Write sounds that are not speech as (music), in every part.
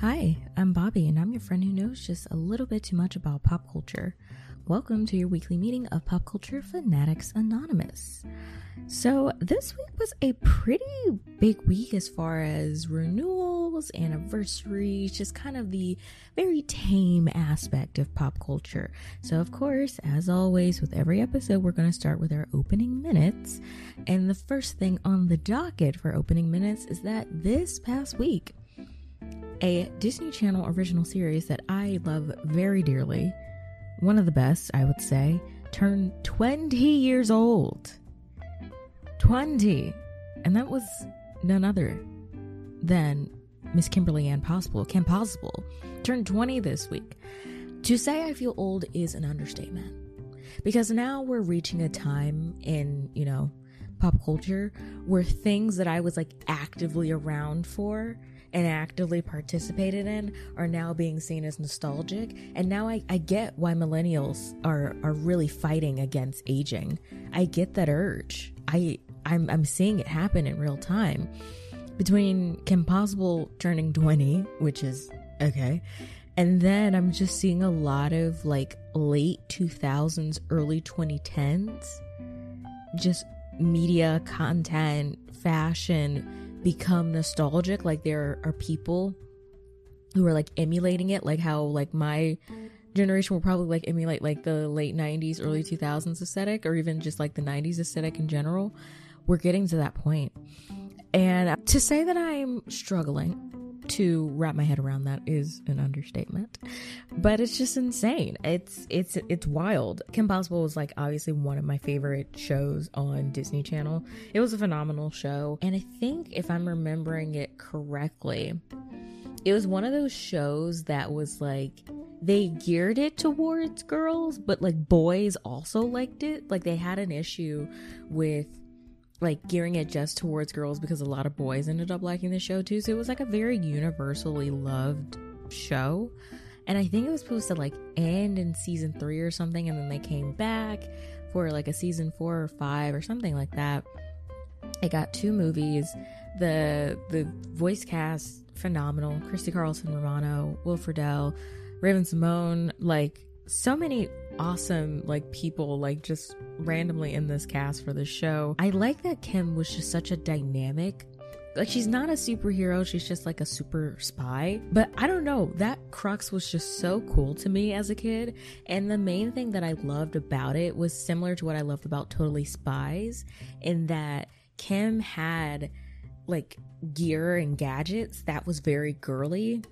Hi, I'm Bobbi, and I'm your friend who knows just a little bit too much about pop culture. Welcome to your weekly meeting of Pop Culture Fanatics Anonymous. So, this week was a pretty big week as far as renewals, anniversaries, just kind of the very tame aspect of pop culture. So, of course, as always, with every episode, we're going to start with our opening minutes. And the first thing on the docket for opening minutes is that this past week, a Disney Channel original series that I love very dearly, one of the best, I would say, turned 20 years old. 20. And that was none other than Miss Kimberly Ann Possible, Kim Possible, turned 20 this week. To say I feel old is an understatement. Because now we're reaching a time in, you know, pop culture where things that I was like actively around for and actively participated in are now being seen as nostalgic. And now I, I get why millennials are are really fighting against aging. I get that urge. I I'm I'm seeing it happen in real time. Between Kim Possible turning 20, which is okay, and then I'm just seeing a lot of like late 2000s, early 2010s, just media content, fashion become nostalgic. Like there are people who are like emulating it, like how like my generation will probably like emulate like the late 90s, early 2000s aesthetic, or even just like the 90s aesthetic in general. We're getting to that. And to say that I'm struggling to wrap my head around that is an understatement. But it's just insane. It's it's it's wild. Kim Possible was like obviously one of my favorite shows on Disney Channel. It was a phenomenal show, and I think if I'm remembering it correctly, it was one of those shows that was like they geared it towards girls, but like boys also liked it. Like they had an issue with like gearing it just towards girls because a lot of boys ended up liking the show too. So it was like a very universally loved show. And I think it was supposed to like end in season three or something, and then they came back for like a season four or five or something like that. It got two movies. The the voice cast phenomenal. Christy Carlson Romano, Will Friedle, Raven-Symoné, like so many awesome like people like just randomly in this cast for the show. I like that Kim was just such a dynamic like she's not a superhero she's just like a super spy but i don't know that crux was just so cool to me as a kid and the main thing that i loved about it was similar to what i loved about totally spies in that kim had like gear and gadgets that was very girly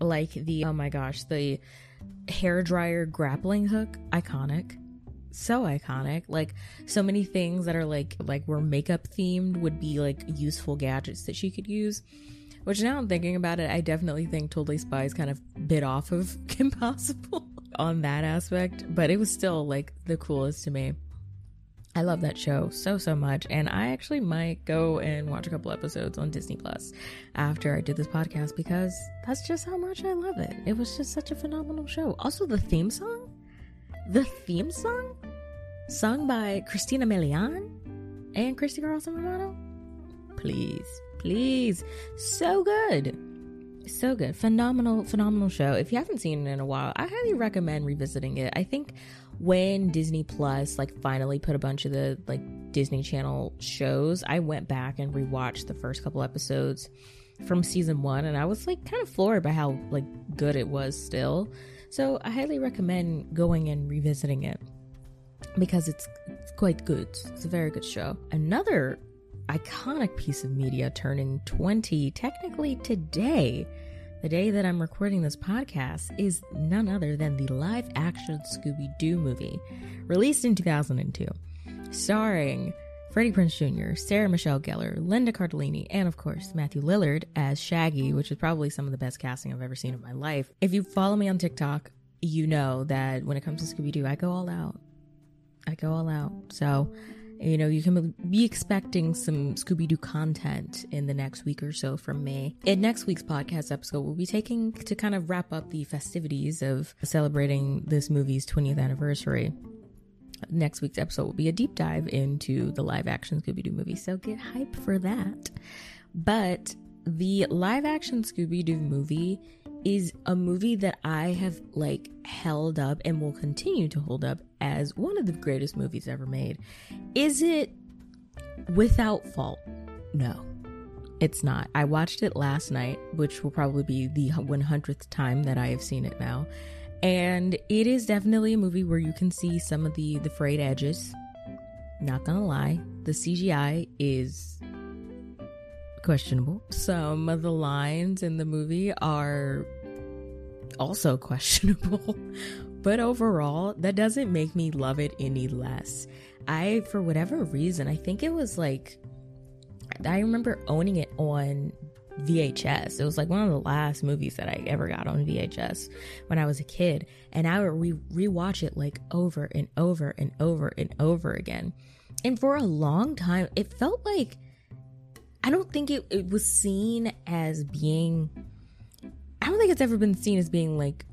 like the oh my gosh the hair dryer grappling hook iconic. So iconic. Like so many things that are like like were makeup themed would be like useful gadgets that she could use which now i'm thinking about it i definitely think totally spies kind of bit off of (laughs) kim possible on that aspect but it was still like the coolest to me I love that show so so much and I actually might go and watch a couple episodes on Disney Plus after I did this podcast because that's just how much I love it. It was just such a phenomenal show. Also the theme song, the theme song sung by Christina Milian and Christy Carlson Romano. Please, please. So good. So good. Phenomenal, phenomenal show. If you haven't seen it in a while, I highly recommend revisiting it. I think when Disney Plus like finally put a bunch of the like Disney Channel shows. I went back and rewatched the first couple episodes from season one, and I was like kind of floored by how like good it was still. So I highly recommend going and revisiting it because it's, it's quite good. It's a very good show. Another iconic piece of media turning 20 technically today the day that I'm recording this podcast is none other than the live action Scooby Doo movie, released in 2002, starring Freddie Prinze Jr., Sarah Michelle Gellar, Linda Cardellini, and of course Matthew Lillard as Shaggy, which is probably some of the best casting I've ever seen in my life. If you follow me on TikTok, you know that when it comes to Scooby Doo, I go all out. I go all out. So you know, you can be expecting some Scooby Doo content in the next week or so from me. In next week's podcast episode, we'll be taking to kind of wrap up the festivities of celebrating this movie's 20th anniversary. Next week's episode will be a deep dive into the live action Scooby Doo movie, so get hype for that. But the live action Scooby Doo movie is a movie that I have like held up and will continue to hold up as one of the greatest movies ever made. Is it without fault? No. It's not. I watched it last night, which will probably be the 100th time that I have seen it now. And it is definitely a movie where you can see some of the the frayed edges. Not gonna lie, the CGI is questionable. Some of the lines in the movie are also (laughs) questionable. But overall, that doesn't make me love it any less. I, for whatever reason, I think it was like, I remember owning it on VHS. It was like one of the last movies that I ever got on VHS when I was a kid. And I would re- rewatch it like over and over and over and over again. And for a long time, it felt like I don't think it, it was seen as being I don't think it's ever been seen as being like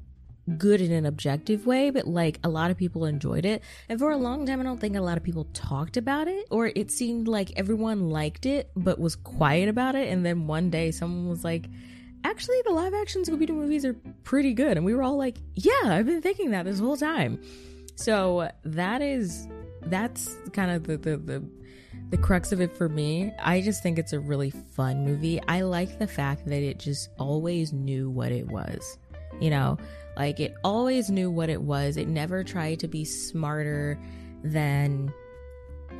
good in an objective way, but like a lot of people enjoyed it. And for a long time, I don't think a lot of people talked about it, or it seemed like everyone liked it but was quiet about it. And then one day, someone was like, actually, the live action Scooby Doo movies are pretty good. And we were all like, yeah, I've been thinking that this whole time. So that is, that's kind of the, the, the, the crux of it for me, I just think it's a really fun movie. I like the fact that it just always knew what it was. You know, like it always knew what it was. It never tried to be smarter than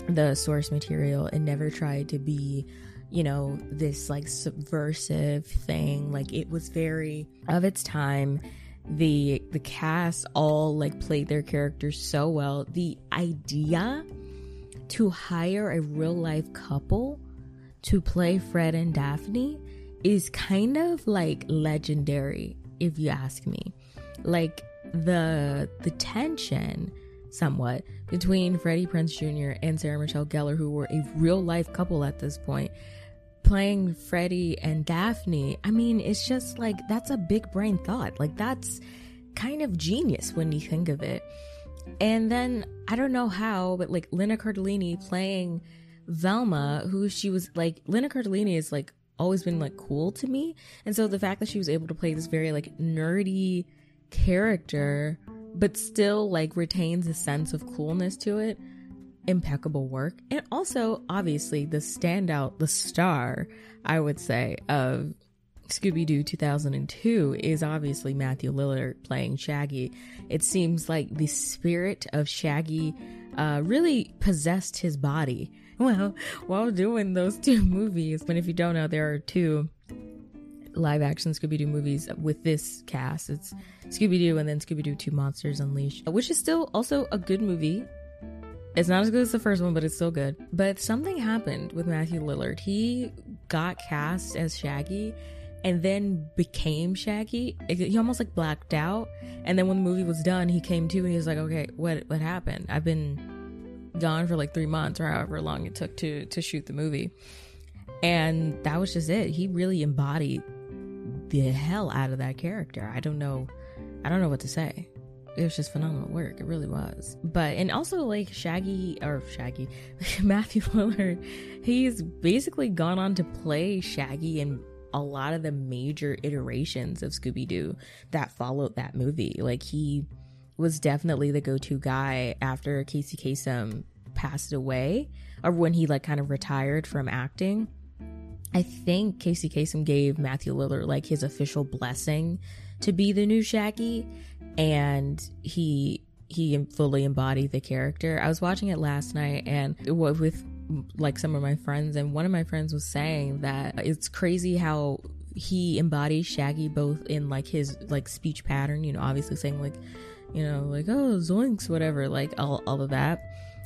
the source material. It never tried to be, you know, this like subversive thing. Like it was very of its time. The the cast all like played their characters so well. The idea to hire a real life couple to play Fred and Daphne is kind of like legendary if you ask me. Like the the tension somewhat between Freddie Prinze Jr. and Sarah Michelle Gellar who were a real life couple at this point playing Freddie and Daphne. I mean, it's just like that's a big brain thought. Like that's kind of genius when you think of it. And then I don't know how, but like Linda Cardellini playing Velma, who she was like, Linda Cardellini is like always been like cool to me. And so the fact that she was able to play this very like nerdy character, but still like retains a sense of coolness to it, impeccable work. And also, obviously, the standout, the star, I would say, of Scooby Doo 2002 is obviously Matthew Lillard playing Shaggy. It seems like the spirit of Shaggy uh, really possessed his body. (laughs) Well, while doing those two (laughs) movies, but if you don't know, there are two live action Scooby Doo movies with this cast. It's Scooby Doo and then Scooby Doo 2 Monsters Unleashed, which is still also a good movie. It's not as good as the first one, but it's still good. But something happened with Matthew Lillard. He got cast as Shaggy and then became Shaggy. He almost like blacked out. And then when the movie was done, he came to and he was like, "Okay, what what happened? I've been gone for like three months or however long it took to to shoot the movie." And that was just it. He really embodied the hell out of that character. I don't know. I don't know what to say. It was just phenomenal work. It really was. But and also like Shaggy or Shaggy, (laughs) Matthew Lillard, he's basically gone on to play Shaggy in a lot of the major iterations of Scooby Doo that followed that movie. Like he was definitely the go to guy after Casey Kasem passed away or when he like kind of retired from acting, I think Casey Kasem gave Matthew Lillard like his official blessing to be the new Shaggy, and he he fully embodied the character. I was watching it last night and with like some of my friends, and one of my friends was saying that it's crazy how he embodies Shaggy both in like his like speech pattern, you know, obviously saying like, you know, like oh zoinks, whatever, like all all of that,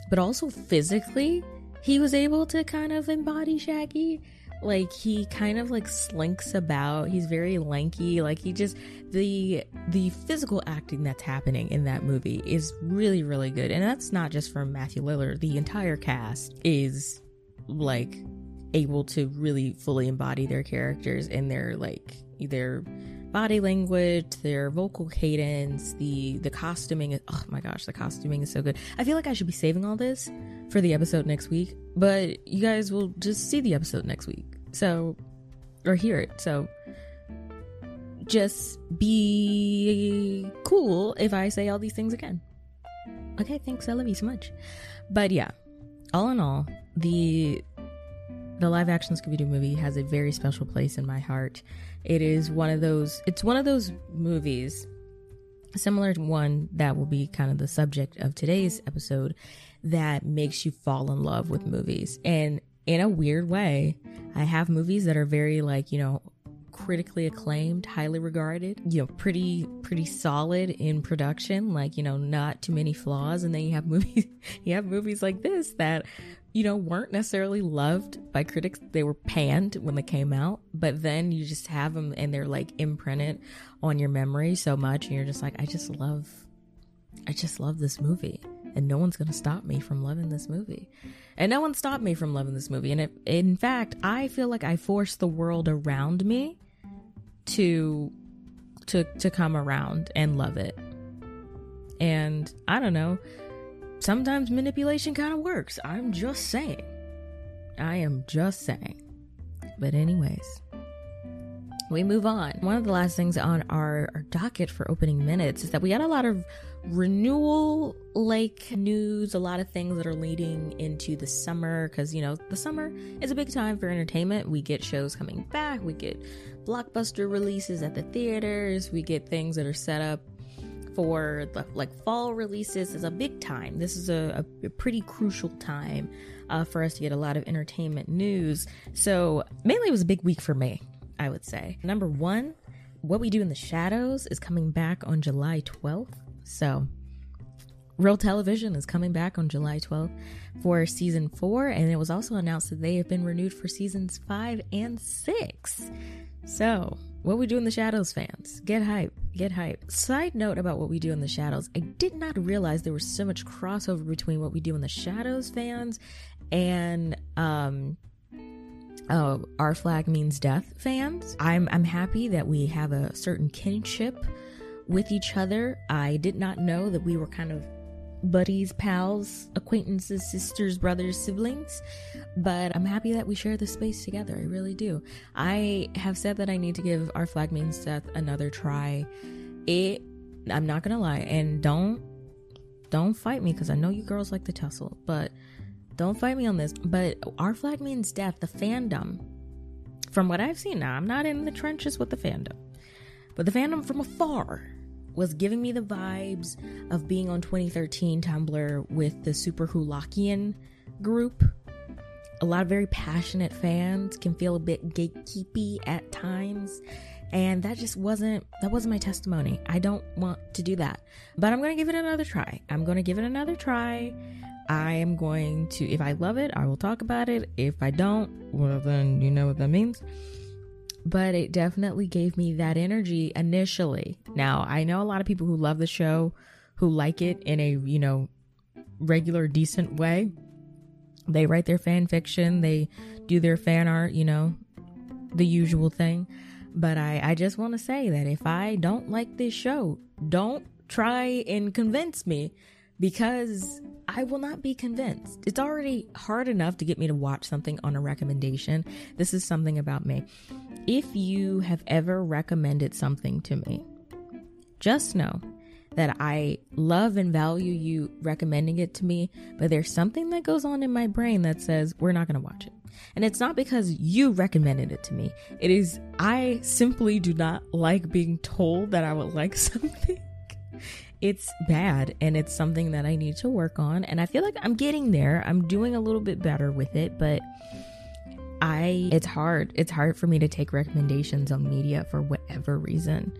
but also physically, he was able to kind of embody Shaggy like he kind of like slinks about he's very lanky like he just the the physical acting that's happening in that movie is really really good and that's not just from matthew lillard the entire cast is like able to really fully embody their characters and their like their body language, their vocal cadence, the the costuming. Oh my gosh, the costuming is so good. I feel like I should be saving all this for the episode next week, but you guys will just see the episode next week. So, or hear it. So, just be cool if I say all these things again. Okay, thanks. I love you so much. But yeah, all in all, the the live action Scooby Doo movie has a very special place in my heart. It is one of those, it's one of those movies, similar to one that will be kind of the subject of today's episode, that makes you fall in love with movies. And in a weird way, I have movies that are very, like, you know, critically acclaimed, highly regarded, you know, pretty pretty solid in production, like, you know, not too many flaws. And then you have (laughs) movies you have movies like this that you know, weren't necessarily loved by critics. They were panned when they came out, but then you just have them and they're like imprinted on your memory so much. And you're just like, I just love, I just love this movie. And no one's going to stop me from loving this movie. And no one stopped me from loving this movie. And it, in fact, I feel like I forced the world around me to, to, to come around and love it. And I don't know sometimes manipulation kind of works. I'm just saying. I am just saying. But, anyways, we move on. One of the last things on our, our docket for opening minutes is that we had a lot of renewal like news, a lot of things that are leading into the summer because, you know, the summer is a big time for entertainment. We get shows coming back, we get blockbuster releases at the theaters, we get things that are set up for like fall releases is a big time. This is a, a pretty crucial time uh, for us to get a lot of entertainment news. So mainly it was a big week for me, I would say. Number one, what we do in the shadows is coming back on July 12th. So Real Television is coming back on July 12th for season four, and it was also announced that they have been renewed for seasons five and six. So, what we do in the shadows, fans, get hype, get hype. Side note about what we do in the shadows I did not realize there was so much crossover between what we do in the shadows, fans, and, um, uh, our flag means death fans. I'm I'm happy that we have a certain kinship with each other. I did not know that we were kind of buddies, pals, acquaintances, sisters, brothers, siblings. But I'm happy that we share this space together. I really do. I have said that I need to give Our Flag Means Death another try. It, I'm not gonna lie, and don't, don't fight me because I know you girls like to tussle, but don't fight me on this. But Our Flag Means Death, the fandom, from what I've seen now, I'm not in the trenches with the fandom, but the fandom from afar was giving me the vibes of being on 2013 Tumblr with the Superwholockian group. A lot of very passionate fans can feel a bit gatekeepy at times, and that just wasn't that wasn't my testimony. I don't want to do that. But I'm going to give it another try. I'm going to give it another try. I am going to if I love it, I will talk about it. If I don't, well then you know what that means but it definitely gave me that energy initially. Now, I know a lot of people who love the show, who like it in a, you know, regular, decent way. They write their fan fiction, they do their fan art, you know, the usual thing. But I, I just want to say that if I don't like this show, don't try and convince me because I will not be convinced. It's already hard enough to get me to watch something on a recommendation. This is something about me. If you have ever recommended something to me, just know that I love and value you recommending it to me, but there's something that goes on in my brain that says we're not going to watch it. And it's not because you recommended it to me. It is I simply do not like being told that I would (laughs) like something. It's bad and it's something that I need to work on and I feel like I'm getting there. I'm doing a little bit better with it, but I it's hard. It's hard for me to take recommendations on media for whatever reason.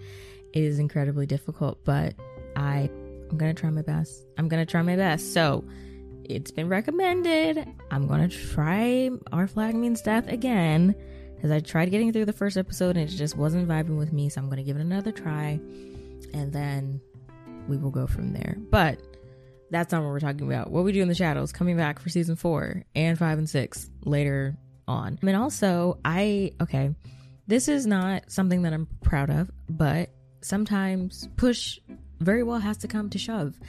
It is incredibly difficult, but I I'm going to try my best. I'm going to try my best. So, it's been recommended. I'm going to try Our Flag Means Death again because I tried getting through the first episode and it just wasn't vibing with me. So, I'm going to give it another try and then we will go from there. But that's not what we're talking about. What we do in the shadows coming back for season four and five and six later on. Mean, also, I, okay, this is not something that I'm proud of, but sometimes push very well has to come to shove.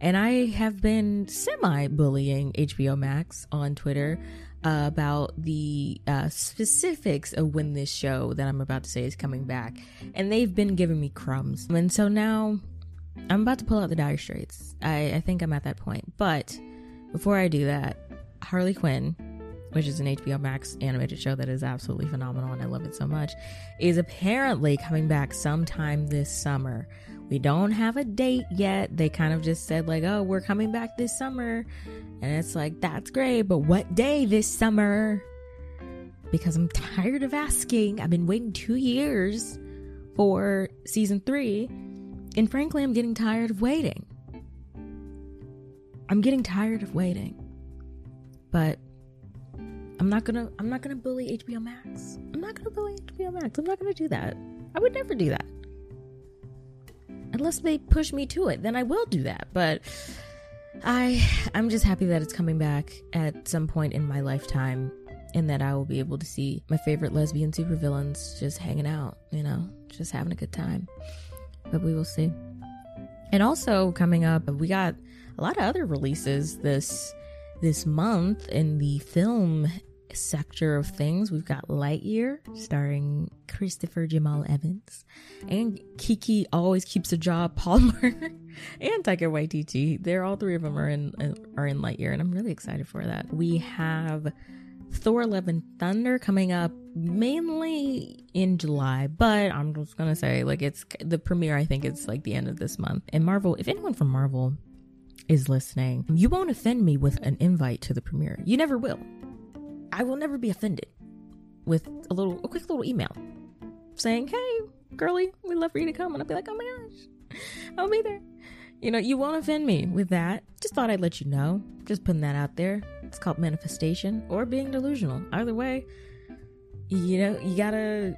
And I have been semi bullying HBO Max on Twitter uh, about the uh, specifics of when this show that I'm about to say is coming back. And they've been giving me crumbs. And so now I'm about to pull out the dire straits. I, I think I'm at that point. But before I do that, Harley Quinn which is an HBO Max animated show that is absolutely phenomenal and I love it so much, is apparently coming back sometime this summer. We don't have a date yet. They kind of just said, like, oh, we're coming back this summer. And it's like, that's great, but what day this summer? Because I'm (laughs) tired of asking. I've been waiting two years for season three. And frankly, I'm getting tired of waiting. I'm getting tired of waiting. But I'm not gonna I'm not gonna bully HBO Max. I'm not gonna bully HBO Max. I'm not gonna do that. I would never do that. Unless they push me to it, then I will do that. But I I'm just happy that it's coming back at some point in my lifetime and that I will be able to see my favorite lesbian supervillains just hanging out, you know, just having a good time. But we will see. And also coming up, we got a lot of other releases this this month in the film sector of things, we've got Lightyear, starring Christopher Jamal Evans, and Keke always keeps a job, Palmer, (laughs) and Taika Waititi. They're all three of them are in are in Lightyear, and I'm really excited for that. We have Thor: Love and Thunder coming up mainly in July, but I'm just gonna say like it's the premiere. I think it's like the end of this month. And Marvel, if anyone from Marvel is listening, you won't offend me with an invite to the premiere. You never will. I will never be offended with a little, a quick little email saying, "Hey, girly, we'd love for you to come," and I'll be like, "Oh my gosh, I'll be there." You know, you won't offend me with that. Just thought I'd let you know. Just putting that out there. It's called manifestation or being delusional. Either way, you know, you gotta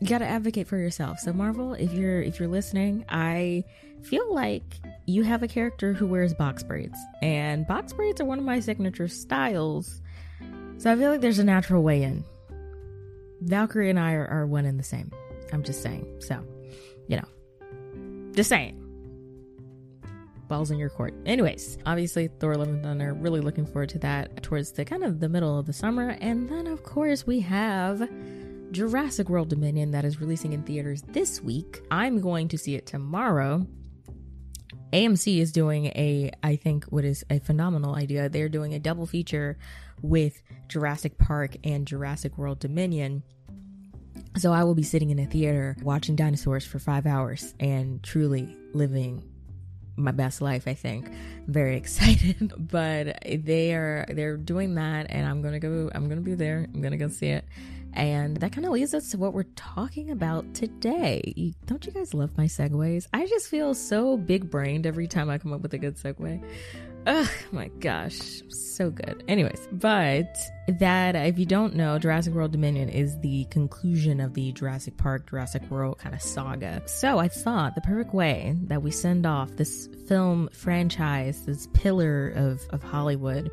you gotta advocate for yourself. So Marvel, if you're if you're listening, I feel like you have a character who wears box braids, and box braids are one of my signature styles. So I feel like there's a natural way in. Valkyrie and I are, are one and the same. I'm just saying. So, you know, just saying. Balls in your court. Anyways, obviously Thor: Love and Thunder. Really looking forward to that towards the kind of the middle of the summer, and then of course we have Jurassic World Dominion that is releasing in theaters this week. I'm going to see it tomorrow. AMC is doing a, I think, what is a phenomenal idea. They're doing a double feature with Jurassic Park and Jurassic World Dominion. So I will be sitting in a theater watching dinosaurs for five hours and truly living my best life i think very (laughs) excited but they are they're doing that and i'm gonna go i'm gonna be there i'm gonna go see it and that kind of leads us to what we're talking about today. Don't you guys love my segues? I just feel so big brained every time I come up with a good segue. Oh my gosh, so good. Anyways, but that if you don't know, Jurassic World Dominion is the conclusion of the Jurassic Park, Jurassic World kind of saga. So I thought the perfect way that we send off this film franchise, this pillar of, of Hollywood,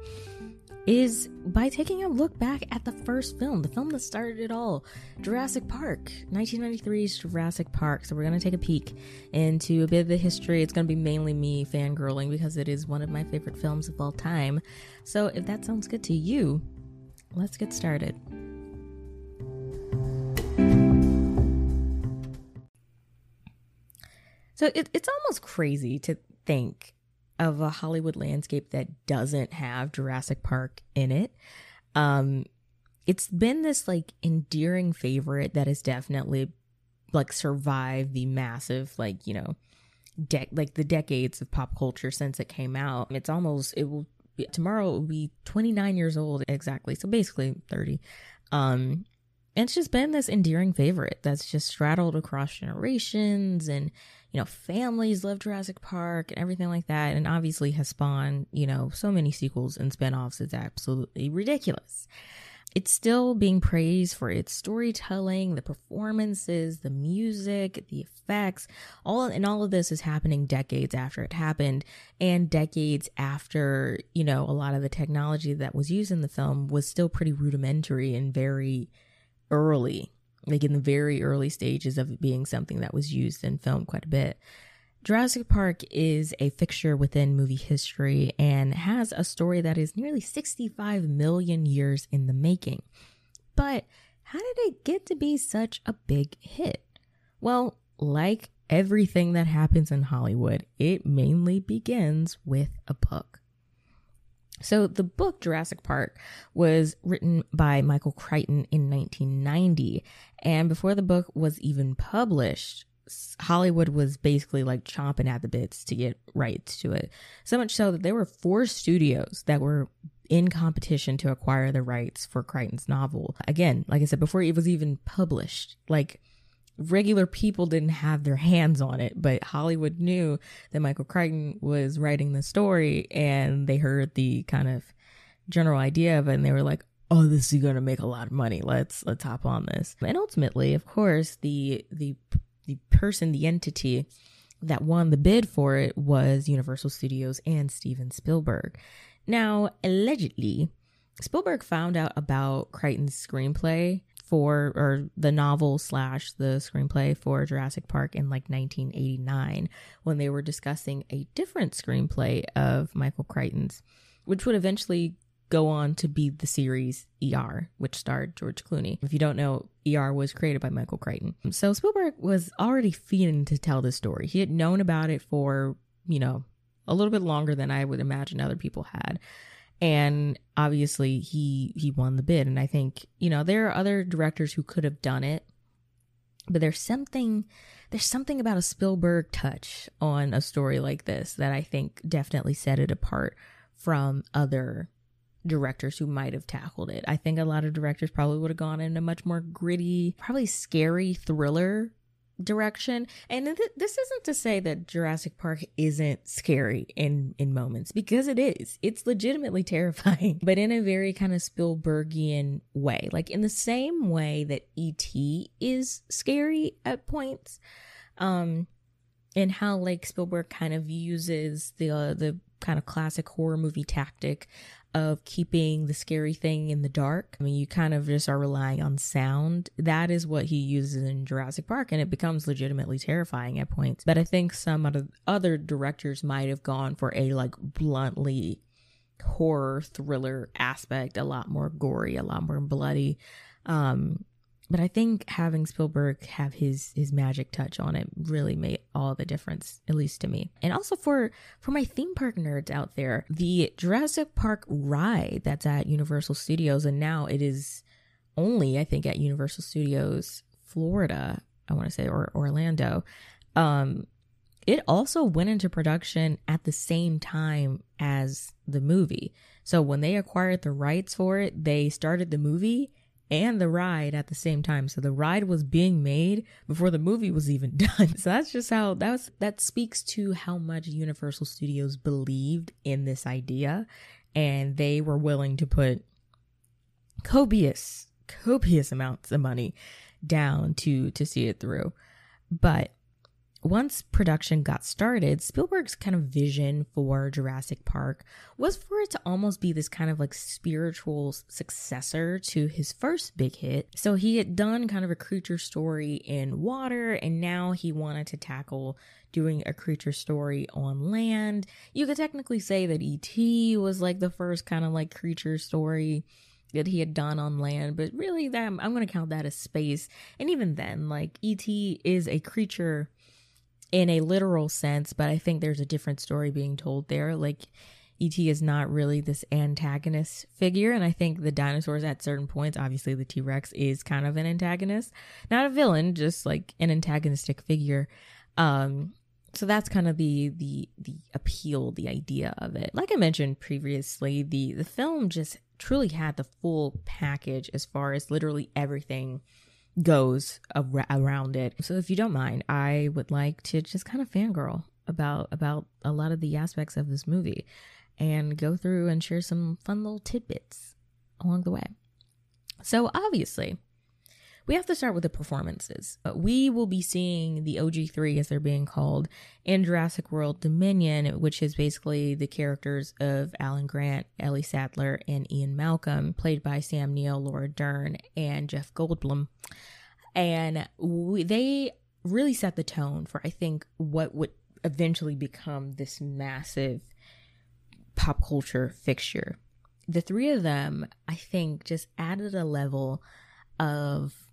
is by taking a look back at the first film, the film that started it all, Jurassic Park, 1993's Jurassic Park. So we're going to take a peek into a bit of the history. It's going to be mainly me fangirling because it is one of my favorite films of all time. So if that sounds good to you, let's get started. So it, it's almost crazy to think of a Hollywood landscape that doesn't have Jurassic Park in it. Um, it's been this like endearing favorite that has definitely like survived the massive like you know de- like the decades of pop culture since it came out. It's almost it will be, tomorrow it will be 29 years old exactly. So basically 30. Um and it's just been this endearing favorite that's just straddled across generations and you know families love Jurassic Park and everything like that and obviously has spawned, you know, so many sequels and spin-offs it's absolutely ridiculous. It's still being praised for its storytelling, the performances, the music, the effects. All and all of this is happening decades after it happened and decades after, you know, a lot of the technology that was used in the film was still pretty rudimentary and very early, like in the very early stages of it being something that was used in film quite a bit. Jurassic Park is a fixture within movie history and has a story that is nearly 65 million years in the making. But how did it get to be such a big hit? Well, like everything that happens in Hollywood, it mainly begins with a book. So, the book Jurassic Park was written by Michael Crichton in 1990. And before the book was even published, Hollywood was basically like chomping at the bits to get rights to it. So much so that there were four studios that were in competition to acquire the rights for Crichton's novel. Again, like I said, before it was even published, like regular people didn't have their hands on it, but Hollywood knew that Michael Crichton was writing the story and they heard the kind of general idea of it and they were like, oh this is going to make a lot of money let's let's hop on this and ultimately of course the the the person, the entity that won the bid for it was Universal Studios and Steven Spielberg. Now, allegedly, Spielberg found out about Crichton's screenplay for or the novel slash the screenplay for Jurassic Park in like 1989 when they were discussing a different screenplay of Michael Crichton's, which would eventually go on to be the series ER, which starred George Clooney. If you don't know, ER was created by Michael Crichton. So Spielberg was already feeding to tell this story. He had known about it for, you know, a little bit longer than I would imagine other people had. And obviously he he won the bid and I think, you know, there are other directors who could have done it. But there's something there's something about a Spielberg touch on a story like this that I think definitely set it apart from other directors who might have tackled it. I think a lot of directors probably would have gone in a much more gritty, probably scary thriller direction. And th- this isn't to say that Jurassic Park isn't scary in in moments because it is. It's legitimately (laughs) terrifying, but in a very kind of Spielbergian way. Like in the same way that ET is scary at points. Um and how like Spielberg kind of uses the uh, the kind of classic horror movie tactic of keeping the scary thing in the dark. I mean, you kind of just are relying on sound. That is what he uses in Jurassic Park, and it becomes legitimately terrifying at points. But I think some other directors might have gone for a like bluntly horror thriller aspect, a lot more gory, a lot more bloody. Um, but I think having Spielberg have his his magic touch on it really made all the difference, at least to me. And also for for my theme park nerds out there, the Jurassic Park ride that's at Universal Studios, and now it is only I think at Universal Studios Florida, I want to say or Orlando. Um, it also went into production at the same time as the movie. So when they acquired the rights for it, they started the movie and the ride at the same time. So the ride was being made before the movie was even (laughs) done. So that's just how that was that speaks to how much Universal Studios believed in this idea and they were willing to put copious copious amounts of money down to to see it through. But once production got started, Spielberg's kind of vision for Jurassic Park was for it to almost be this kind of like spiritual successor to his first big hit. So he had done kind of a creature story in water, and now he wanted to tackle doing a creature story on land. You could technically say that E.T. was like the first kind of like creature story that he had done on land, but really that I'm, going to count that as space. And even then, like E.T. is a creature in a literal sense, but I think there's a different story being told there. Like ET is not really this antagonist figure, and I think the dinosaurs at certain points, obviously the T Rex is kind of an antagonist, not a villain, just like an antagonistic figure. Um, so that's kind of the the the appeal, the idea of it. Like I mentioned previously, the the film just truly had the full package as far as literally everything goes ar- around it. So if you don't mind, I would like to just kind of fangirl about about a lot of the aspects of this movie and go through and share some fun little tidbits along the way. So obviously, we have to start with the performances. Uh, we will be seeing the OG3 as they're being called in Jurassic World Dominion, which is basically the characters of Alan Grant, Ellie Sattler, and Ian Malcolm, played by Sam Neill, Laura Dern, and Jeff Goldblum. And we, they really set the tone for, I think, what would eventually become this massive pop culture fixture. The three of them, I think, just added a level of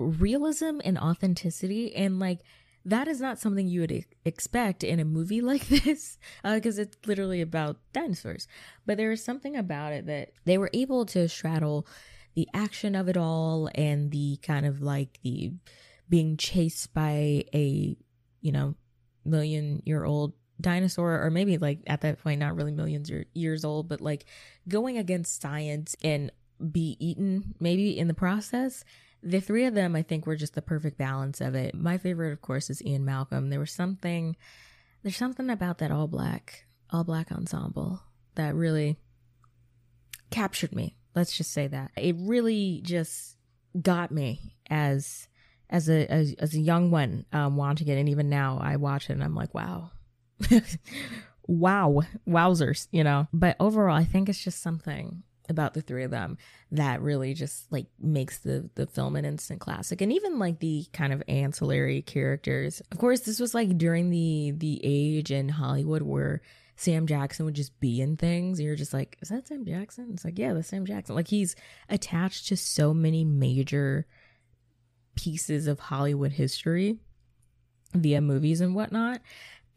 realism and authenticity and like that is not something you would expect in a movie (laughs) like this because uh, it's literally about dinosaurs. But there is something about it that they were able to straddle the action of it all and the kind of like the being chased by a you know million year old dinosaur or maybe like at that point not really millions or years old but like going against science and be eaten maybe in the process the three of them, I think, were just the perfect balance of it. My favorite, of course, is Ian Malcolm. There was something, there's something about that all black, all black ensemble that really captured me. Let's just say that it really just got me as as a as, as a young one um, watching it, and even now I watch it and I'm like, wow. (laughs) wow, wowzers, you know. But overall, I think it's just something about the three of them that really just like makes the the film an instant classic. And even like the kind of ancillary characters of course this was like during the the age in hollywood where sam jackson would just be in things. You're just like is that sam jackson? It's like yeah that's sam jackson. Like he's attached to so many major pieces of hollywood history via movies and whatnot.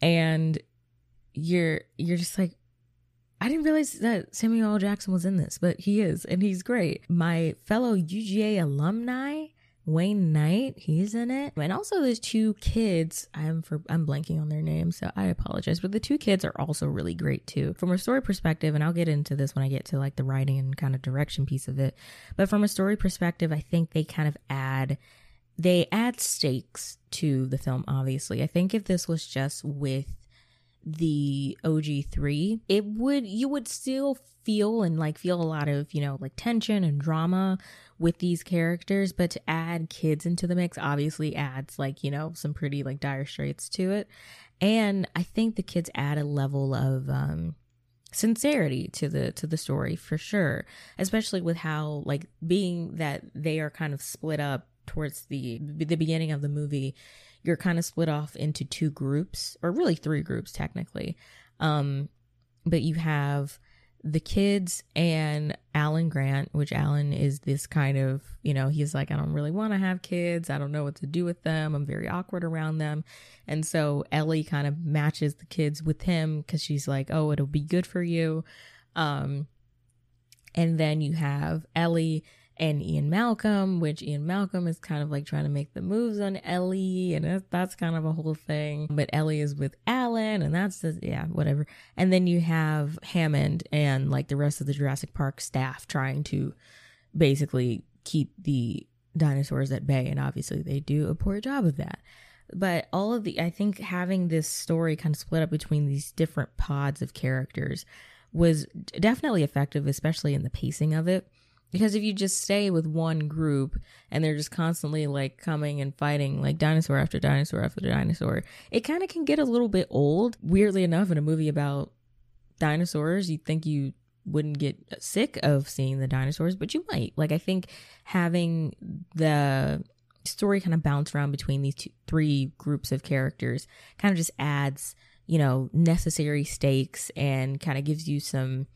And you're you're just like I didn't realize that Samuel L. Jackson was in this, but he is, and he's great. My fellow UGA alumni, Wayne Knight, he's in it. And also there's two kids. I'm for I'm blanking on their names, so I apologize. But the two kids are also really great too. From a story perspective, and I'll get into this when I get to like the writing and kind of direction piece of it. But from a story perspective, I think they kind of add they add stakes to the film, obviously. I think if this was just with the OG3, it would, you would still feel and like feel a lot of, you know, like tension and drama with these characters, but to add kids into the mix obviously adds like, you know, some pretty like dire straits to it. And I think the kids add a level of, um, sincerity to the to the story for sure especially with how like being that they are kind of split up towards the the beginning of the movie you're kind of split off into two groups, or really three groups technically. Um, but you have the kids and Alan Grant, which Alan is this kind of, you know, he's like, I don't really want to have kids. I don't know what to do with them. I'm very awkward around them. And so Ellie kind of matches the kids with him because she's like, oh, it'll be good for you. Um, and then you have Ellie and Ian Malcolm, which Ian Malcolm is kind of like trying to make the moves on Ellie, and that's, kind of a whole thing. But Ellie is with Alan, and that's the, yeah, whatever. And then you have Hammond and like the rest of the Jurassic Park staff trying to basically keep the dinosaurs at bay, and obviously they do a poor job of that. But all of the, I think having this story kind of split up between these different pods of characters was definitely effective, especially in the pacing of it because if you just stay with one group and they're just constantly like coming and fighting like dinosaur after dinosaur after dinosaur, it kind of can get a little bit old. Weirdly enough, in a movie about dinosaurs, you'd think you wouldn't get sick of seeing the dinosaurs, but you might. Like, I think having the story kind of bounce around between these two, three groups of characters kind of just adds, you know, necessary stakes and kind of gives you some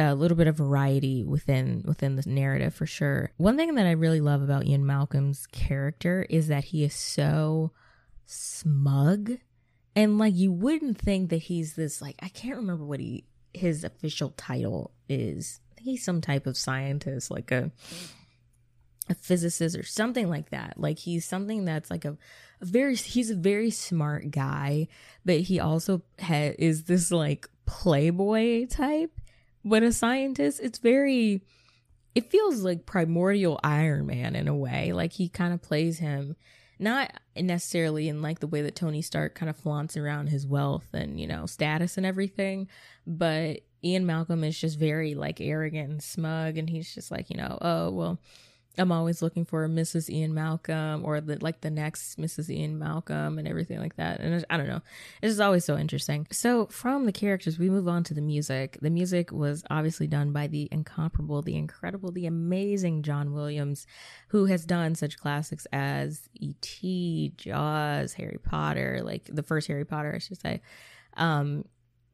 a little bit of variety within within the narrative for sure. One thing that I really love about Ian Malcolm's character is that he is so smug and like you wouldn't think that he's this like I can't remember what he his official title is. He's some type of scientist, like a a physicist or something like that. Like he's something that's like a, a very he's a very smart guy, but he also ha- is this like playboy type, but a scientist. It's very it feels like primordial Iron Man in a way. Like he kind of plays him not necessarily in like the way that Tony Stark kind of flaunts around his wealth and, you know, status and everything, but Ian Malcolm is just very like arrogant and smug and he's just like, you know, oh, well, I'm always looking for Mrs. Ian Malcolm or the like the next Mrs. Ian Malcolm and everything like that. And I don't know. It's just always so interesting. So from the characters, we move on to the music. The music was obviously done by the incomparable, the incredible, the amazing John Williams, who has done such classics as E.T., Jaws, Harry Potter, like the first Harry Potter, I should say. Um,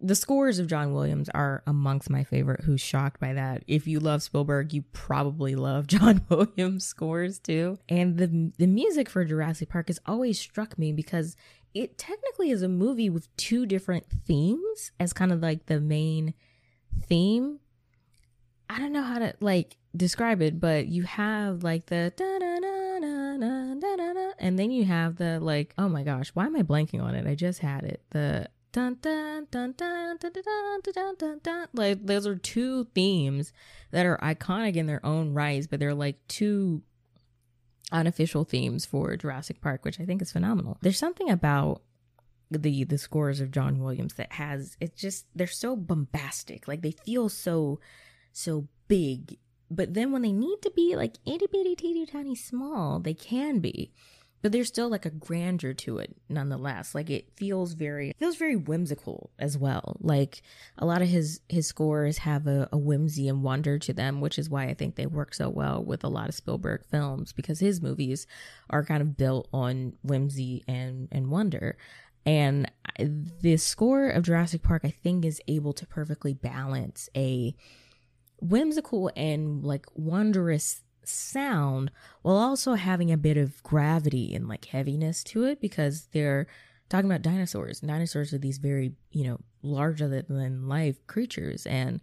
the scores of John Williams are amongst my favorite. Who's shocked by that? If you love Spielberg, you probably love (laughs) John Williams scores too. And the the music for Jurassic Park has always struck me because it technically is a movie with two different themes as kind of like the main theme. I don't know how to like describe it, but you have like the da da da da da da da, and then you have the like, oh my gosh, why am I blanking on it? I just had it. The dun dun dun dun dun dun dun dun dun dun. Like those are two themes that are iconic in their own rights, but they're like two unofficial themes for Jurassic Park, which I think is phenomenal. There's something about the the scores of John Williams that has it's just they're so bombastic. Like they feel so so big. But then when they need to be like itty bitty teeny tiny small, they can be but there's still like a grandeur to it nonetheless. Like it feels very it feels very whimsical as well. Like a lot of his his scores have a, a, whimsy and wonder to them which is why i think they work so well with a lot of spielberg films because his movies are kind of built on whimsy and and wonder. And the score of jurassic park i think is able to perfectly balance a whimsical and like wondrous sound while also having a bit of gravity and like heaviness to it because they're talking about dinosaurs. Dinosaurs are these very, you know, larger than life creatures and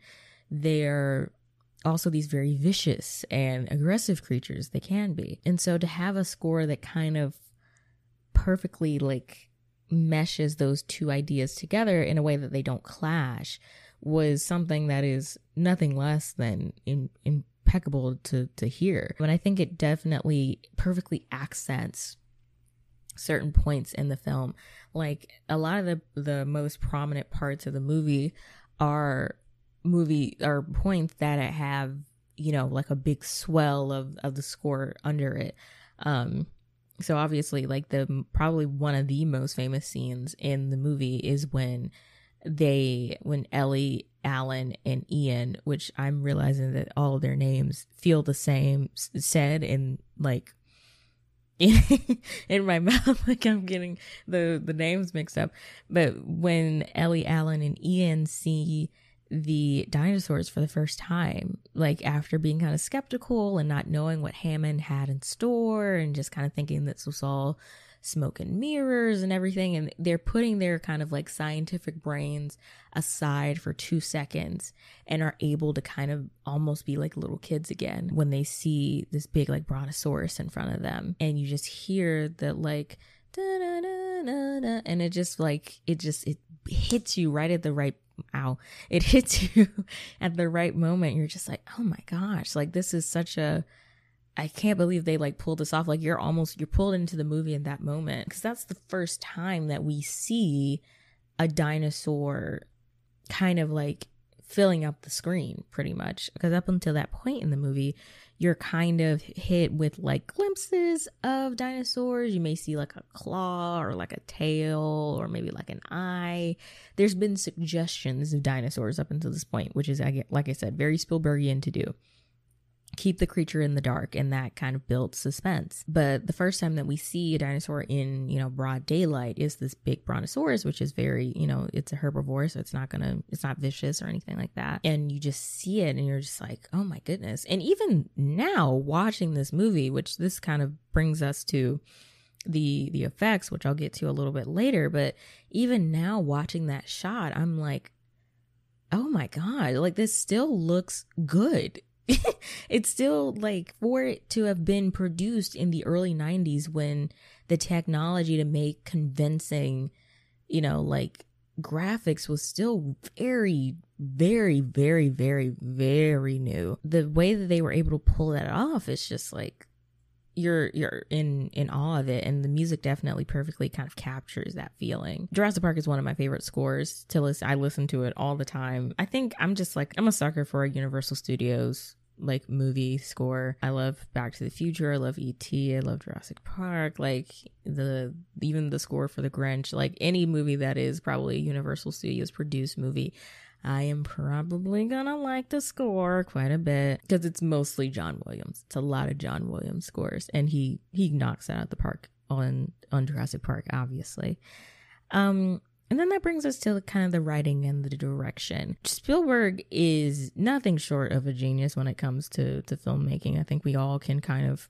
they're also these very vicious and aggressive creatures they can be. And so to have a score that kind of perfectly like meshes those two ideas together in a way that they don't clash was something that is nothing less than in, in impeccable to to hear. But I think it definitely perfectly accents certain points in the film. Like a lot of the the most prominent parts of the movie are movie are points that have you know like a big swell of of the score under it. Um so obviously like the probably one of the most famous scenes in the movie is when they when Ellie, Alan, and Ian, which I'm realizing that all of their names feel the same said in like in (laughs) my (laughs) mouth like I'm getting the the names mixed up. But when Ellie, Alan, and Ian see the dinosaurs for the first time, like after being kind of skeptical and not knowing what Hammond had in store and just kind of thinking this was all smoke and mirrors and everything. And they're putting their kind of like scientific brains aside for two seconds and are able to kind of almost be like little kids again when they see this big like brontosaurus in front of them. And you just hear the like, and it just like, it just, it hits you right at the right ow it (laughs) hits you at the right moment you're just like oh my gosh like this is such a I can't believe they like pulled this off. Like you're almost you're pulled into the movie in that moment. Because that's the first time that we see a dinosaur kind of like filling up the screen pretty much. Because up until that point in the movie you're kind of hit with like glimpses of dinosaurs. You may see like a claw or like a tail or maybe like an eye. There's been suggestions of dinosaurs up until this point which is like i said very spielbergian to do keep the creature in the dark and that kind of builds suspense. But the first time that we see a dinosaur in you know broad daylight is this big brontosaurus which is very you know it's a herbivore so it's not gonna it's not vicious or anything like that. And you just see it and you're just like oh my goodness. And even now watching this movie which this kind of brings us to the the effects, which I'll get to a little bit later, but even now watching that shot, I'm like, oh my god, like this still looks good. (laughs) it's still like for it to have been produced in the early 90s when the technology to make convincing, you know, like graphics was still very very very very very new. The way that they were able to pull that off is just like you're you're in in awe of it. And the music definitely perfectly kind of captures that feeling. Jurassic park is one of my favorite scores to listen i listen to it all the time. I think i'm just like i'm a sucker for universal studios like movie score. I love back to the future. I love et i love jurassic park. Like the even the score for the grinch like any movie that is probably a universal studios produced movie I am probably gonna like the score quite a bit because it's mostly John Williams. It's a lot of John Williams scores, and he he knocks it out of the park on on Jurassic Park, obviously. Um, and then that brings us to kind of the writing and the direction. Spielberg is nothing short of a genius when it comes to to filmmaking. I think we all can kind of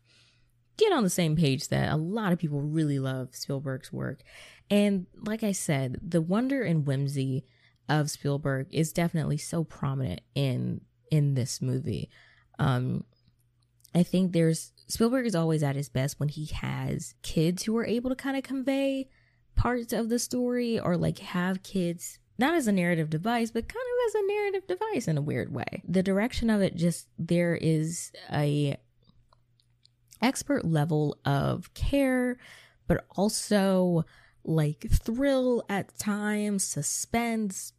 get on the same page that a lot of people really love Spielberg's work. And like I said, the wonder and whimsy of Spielberg is definitely so prominent in in this movie. Um I think there's Spielberg is always at his best when he has kids who are able to kind of convey parts of the story or like have kids not as a narrative device but kind of as a narrative device in a weird way. The direction of it just there is a expert level of care but also like thrill at times, suspense.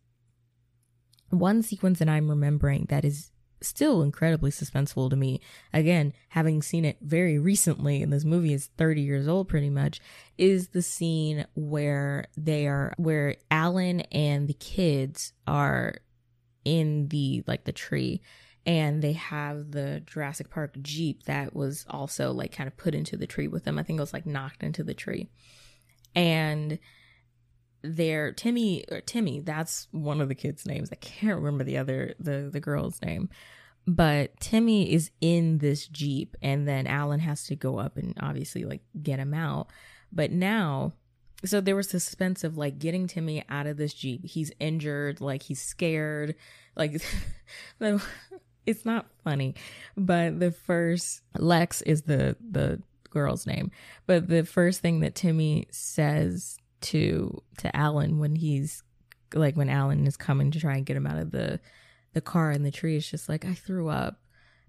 One sequence that I'm remembering that is still incredibly suspenseful to me, again, having seen it very recently, and this movie is 30 years old pretty much, is the scene where they are, where Alan and the kids are in the, like the tree and they have the Jurassic Park Jeep that was also like kind of put into the tree with them. I think it was like knocked into the tree and there timmy or timmy that's one of the kids names. I can't remember the other the the girl's name. But timmy is in this jeep and then alan has to go up and obviously like get him out. But now so there was suspense of like getting timmy out of this jeep. He's injured like he's scared. Like (laughs) it's not funny. But the first lex is the the girl's name. But the first thing that Timmy says to to Alan when he's like when Alan is coming to try and get him out of the the car in the tree is just like I threw up.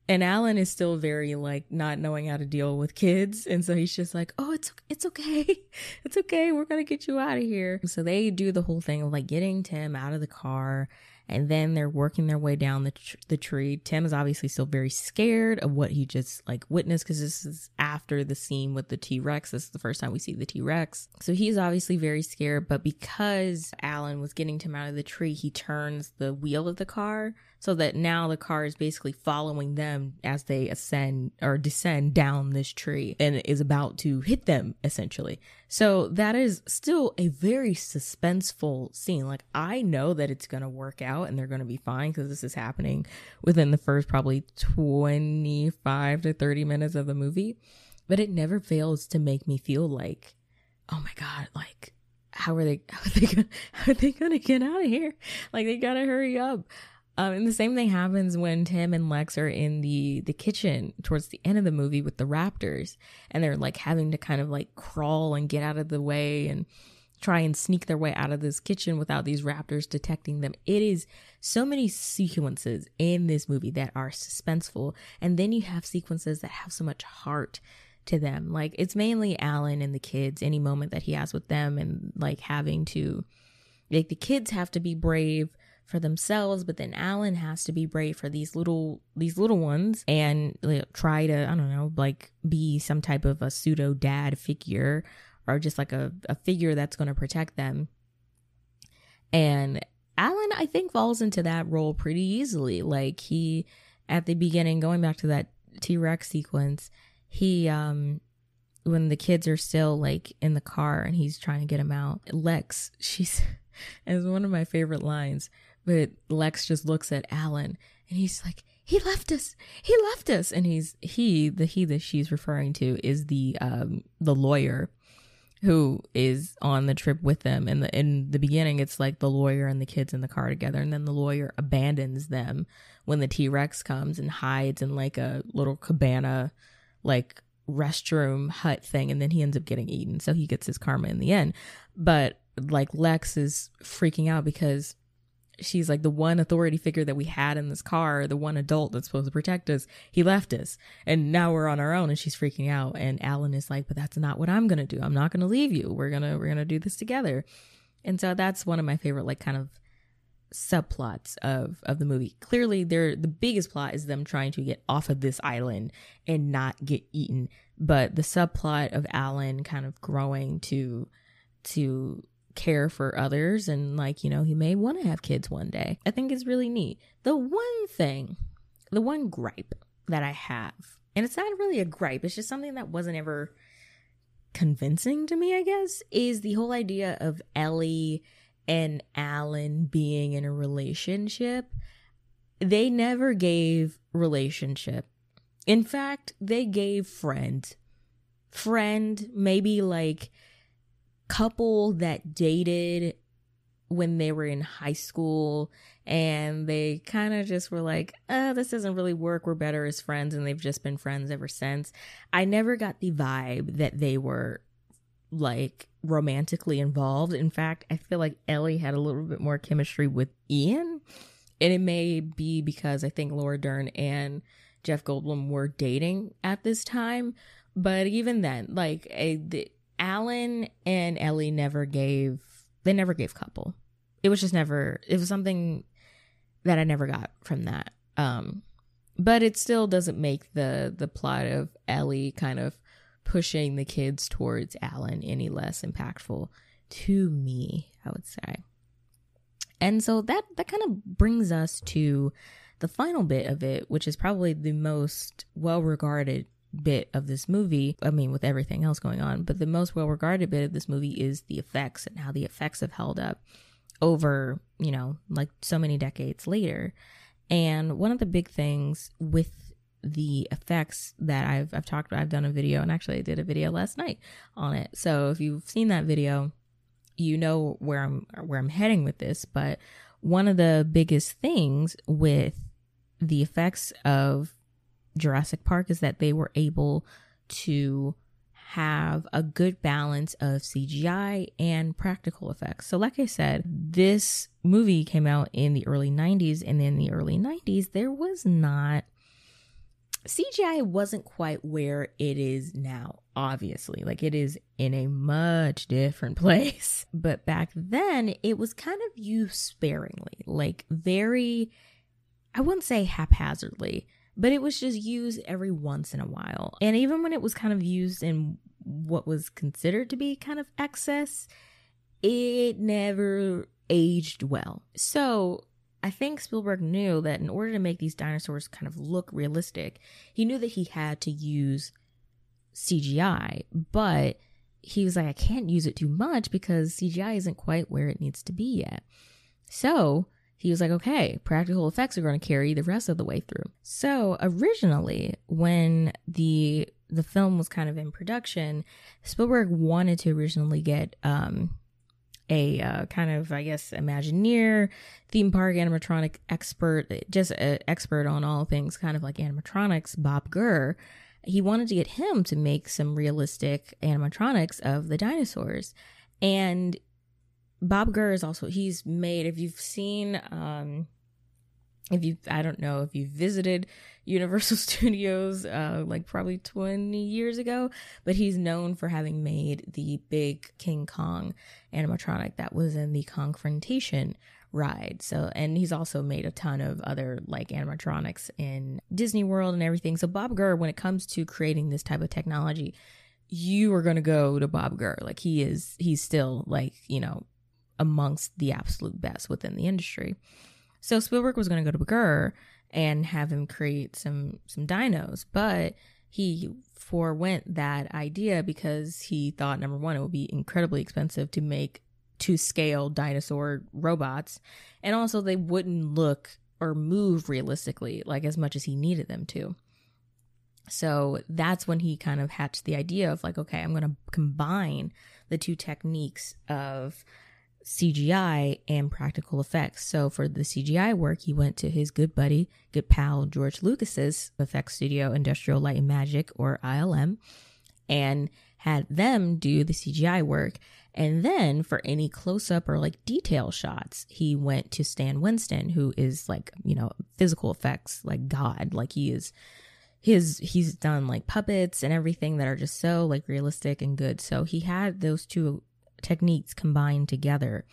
And Alan is still very like not knowing how to deal with kids, and so he's just like, "Oh, it's it's okay, (laughs) it's okay. We're gonna get you out of here." So they do the whole thing of like getting Tim out of the car, and then they're working their way down the tr- the tree. Tim is obviously still very scared of what he just like witnessed because this is after the scene with the T Rex. This is the first time we see the T Rex, so he's obviously very scared. But because Alan was getting Tim out of the tree, he turns the wheel of the car so that now the car is basically following them as they ascend or descend down this tree and is about to hit them essentially. So that is still a very suspenseful scene. Like I know that it's going to work out and they're going to be fine because this is happening within the first probably 25 to 30 minutes of the movie, but it never fails to make me feel like, oh my God, like how are they (laughs) how are they gonna get out of here? Like they gotta hurry up. Um, and the same thing happens when Tim and Lex are in the the kitchen towards the end of the movie with the raptors, and they're like having to kind of like crawl and get out of the way and try and sneak their way out of this kitchen without these raptors detecting them. It is so many sequences in this movie that are suspenseful, and then you have sequences that have so much heart to them. Like it's mainly Alan and the kids, any moment that he has with them, and like having to, like the kids have to be brave for themselves but then alan has to be brave for these little these little ones and like, try to i don't know like be some type of a pseudo dad figure or just like a, a figure that's going to protect them. And alan i think falls into that role pretty easily. Like he at the beginning going back to that t-rex sequence he um when the kids are still like in the car and he's trying to get him out lex she's (laughs) is one of my favorite lines but Lex just looks at Alan and he's like, he left us. He left us. And he's, he, the he that she's referring to is the, um, the lawyer who is on the trip with them. And the, in the beginning, it's like the lawyer and the kids in the car together, and then the lawyer abandons them when the T Rex comes and hides in like a little cabana, like restroom hut thing, and then he ends up getting eaten. So he gets his karma in the end. But like Lex is freaking out because she's like the one authority figure that we had in this car, the one adult that's supposed to protect us. He left us and now we're on our own and she's freaking out. And Alan is like, but that's not what I'm going to do. I'm not going to leave you. We're going to, we're going to do this together. And so that's one of my favorite, like kind of subplots of, of the movie. Clearly they're, the biggest plot is them trying to get off of this island and not get eaten. But the subplot of Alan kind of growing to, to care for others and like you know he may want to have kids one day. I think is really neat. The one thing the one gripe that i have and it's not really a gripe it's just something that wasn't ever convincing to me i guess is the whole idea of ellie and alan being in a relationship. They never gave relationship. In fact they gave friend friend maybe like couple that dated when they were in high school and they kind of just were like, oh, this doesn't really work. We're better as friends. And they've just been friends ever since. I never got the vibe that they were like romantically involved. In fact, I feel like Ellie had a little bit more chemistry with Ian. And it may be because I think Laura Dern and Jeff Goldblum were dating at this time. But even then, like, a, the, Alan and Ellie never gave they never gave couple. It was just never it was something that I never got from that. Um but it still doesn't make the the plot of Ellie kind of pushing the kids towards Alan any less impactful to me, I would say. And so that that kind of brings us to the final bit of it, which is probably the most well regarded bit of this movie. I mean, with everything else going on, but the most well regarded bit of this movie is the effects and how the effects have held up over, you know, like so many decades later. And one of the big things with the effects that I've I've talked about, I've done a video and actually I did a video last night on it. So if you've seen that video, you know where I'm where I'm heading with this, but one of the biggest things with the effects of Jurassic Park is that they were able to have a good balance of CGI and practical effects. So, like I said, this movie came out in the early 90s, and in the early 90s, there was not. CGI wasn't quite where it is now, obviously. Like it is in a much different (laughs) place. But back then, it was kind of used sparingly, like very, I wouldn't say haphazardly, but it was just used every once in a while. And even when it was kind of used in what was considered to be kind of excess, it never aged well. So I think Spielberg knew that in order to make these dinosaurs kind of look realistic, he knew that he had to use CGI, but he was like, I can't use it too much because CGI isn't quite where it needs to be yet. So he was like, okay, practical effects are going to carry the rest of the way through. So originally, when the the film was kind of in production, Spielberg wanted to originally get um, a uh, kind of, I guess, Imagineer, theme park animatronic expert, just an expert on all things kind of like animatronics, Bob Gurr. He wanted to get him to make some realistic animatronics of the dinosaurs. And Bob Gurr is also he's made if you've seen um if you I don't know if you visited Universal (laughs) Studios uh like probably 20 years ago, but he's known for having made the big King Kong animatronic that was in the Kongfrontation ride. So and he's also made a ton of other like animatronics in Disney World and everything. So Bob Gurr when it comes to creating this type of technology, you are going to go to Bob Gurr. Like he is he's still like, you know, amongst the absolute best within the industry. So Spielberg was going to go to Gurr and have him create some some dinos, but he forewent that idea because he thought number one it would be incredibly expensive to make to scale dinosaur robots, and also they wouldn't look or move realistically like as much as he needed them to. So that's when he kind of hatched the idea of like, okay, I'm going to combine the two techniques of CGI and practical effects. So for the CGI work, he went to his good buddy, good pal George Lucas's effects studio, Industrial Light and Magic or ILM, and had them do the CGI work. And then for any close up or like detail shots, he went to Stan Winston, who is like, you know, physical effects, like God. Like he is his he's done like puppets and everything that are just so like realistic and good. So he had those two techniques combined together.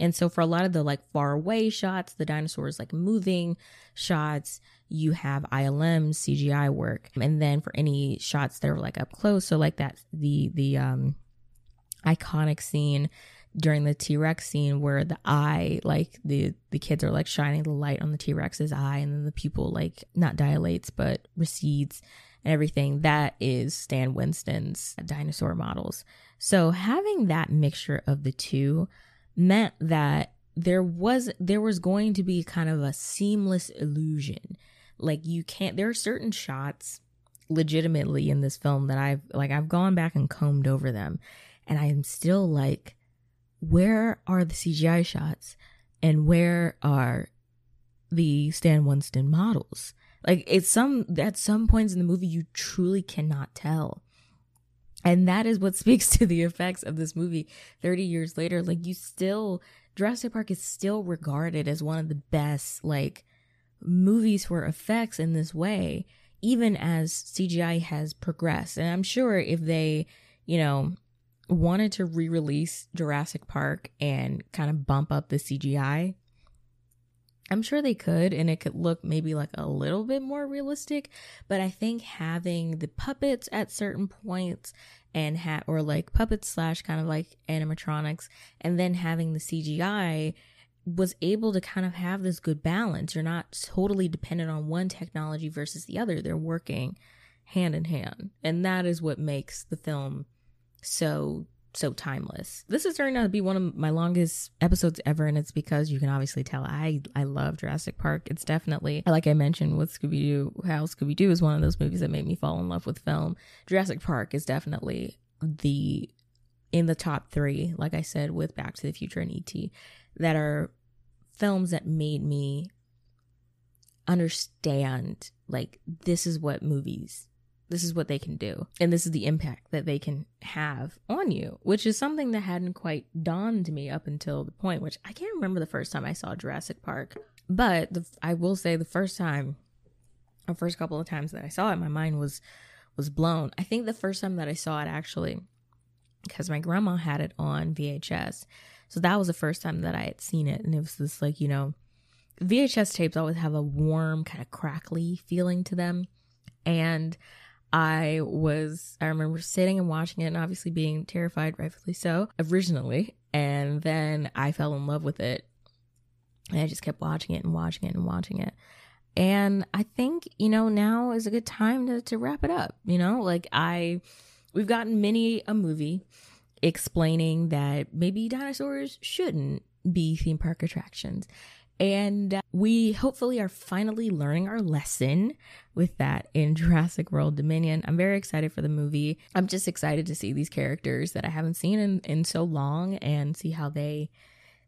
And so for a lot of the like far away shots, the dinosaurs like moving shots, you have ILM CGI work. And then for any shots that are like up close, so like that the the um iconic scene during the T-Rex scene where the eye like the the kids are like shining the light on the T-Rex's eye and then the pupil like not dilates but recedes and everything that is Stan Winston's dinosaur models. So having that mixture of the two meant that there was there was going to be kind of a seamless illusion. Like you can't there are certain shots legitimately in this film that I've like I've gone back and combed over them and I'm still like where are the CGI shots and where are the Stan Winston models? Like it's some at some points in the movie you truly cannot tell. And that is what (laughs) speaks to the effects of this movie 30 years later. Like, you still, Jurassic Park is still regarded as one of the best, like, movies for effects in this way, even as CGI has progressed. And I'm sure if they, you know, wanted to re release Jurassic Park and kind of bump up the CGI, I'm sure they could, and it could look maybe like a little bit more realistic. But I think having the puppets at certain points and hat or like puppets slash kind of like animatronics, and then having the CGI was able to kind of have this good balance. You're not totally dependent on one technology versus the other. They're working hand in hand, and that is what makes the film so so timeless. This is turning out to be one of my longest episodes ever, and it's because you can obviously tell I I love Jurassic Park. It's definitely like I mentioned with Scooby Doo, how Scooby Doo is one of those movies that made me fall in love with film. Jurassic Park is definitely the in the top three, like I said, with Back to the Future and ET, that are films that made me understand like this is what movies this is what they can do. And this is the impact that they can have on you which is something that hadn't quite dawned me up until the point which i can't remember the first time i saw jurassic park. But the, i will say the first time or first couple of times that i saw it my mind was was blown. I think the first time that i saw it actually because my grandma had it on vhs so that was the first time that i had seen it. And it was this like you know vhs tapes always have a warm kind of crackly feeling to them. And I was, I remember sitting and watching it and obviously being terrified, rightfully so, originally. And then I fell in love with it. And I just kept watching it and watching it and watching it. And I think, you know, now is a good time to, to wrap it up. You know, like I, we've gotten many a movie explaining that maybe dinosaurs shouldn't be theme park attractions. And we hopefully are finally learning our lesson with that in (laughs) Jurassic World Dominion. I'm very excited for the movie. I'm just excited to see these characters that I haven't seen in, in so long and see how they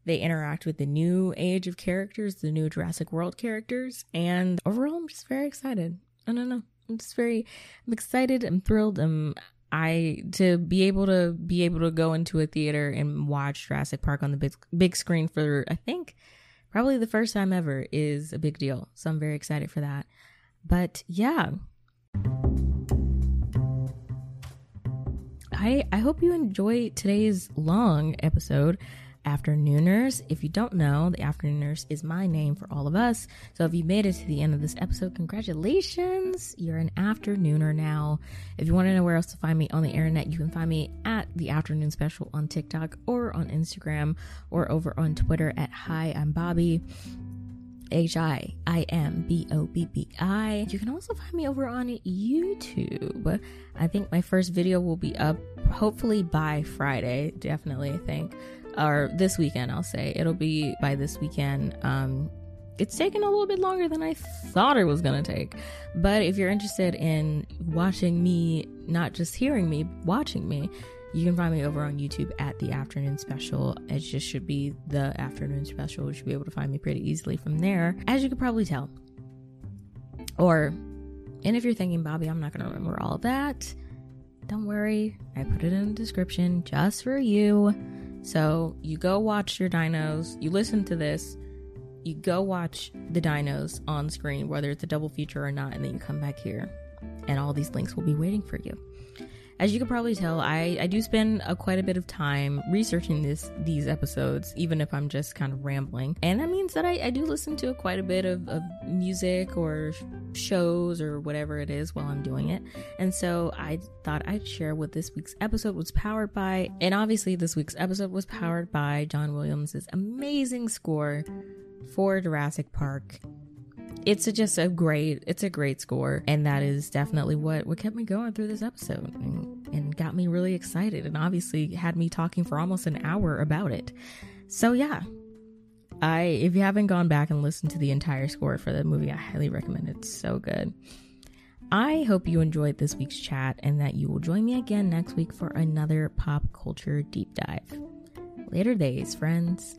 they interact with the new age of characters, the new Jurassic World characters. And overall I'm just very excited. I don't know. I'm just very I'm excited, I'm thrilled, I'm I to be able to be able to go into a theater and watch Jurassic Park on the big big screen for I think probably the first time ever is a big deal. So I'm very excited for that. But yeah. I I hope you enjoy today's long episode afternooners. If you don't know, the afternooners is my name for all of us. So if you made it to the end of this episode, congratulations. You're an afternooner now. If you want to know where else to find me on the internet, you can find me at the afternoon special on TikTok or on Instagram or over on Twitter at Hi, I'm Bobbi. H I I M B O B B I. You can also find me over on YouTube. I think my first video will be up hopefully by Friday. Definitely, I think or this weekend, I'll say. It'll be by this weekend. Um, it's taken a little bit longer than I thought it was going to take. But if you're interested in watching me, not just hearing me, watching me, you can find me over on YouTube at the afternoon special. It just should be the afternoon special. You should be able to find me pretty easily from there, as you could probably tell. Or, and if you're thinking, Bobbi, I'm not going to remember all that, don't worry. I put it in the description just for you. So you go watch your dinos, you listen to this, you go watch the dinos on screen, whether it's a double feature or not, and then you come back here, and all these links will be waiting for you as you can probably tell, I, I do spend a, quite a bit of time researching this these episodes, even if I'm just kind of rambling. And that means that I, I do listen to quite a bit of, of music or shows or whatever it is while I'm doing it. And so I thought I'd share what this week's episode was powered by. And obviously, this week's episode was powered by John Williams' amazing score for Jurassic Park it's a, just a great it's a great score. And that is definitely what what kept me going through this episode and, and got me really excited and obviously had me talking for almost an hour about it. So yeah. I if you haven't gone back and listened to the entire score for the movie i highly recommend it. It's so good. I hope you enjoyed this week's chat and that you will join me again next week for another pop culture deep dive. Later days friends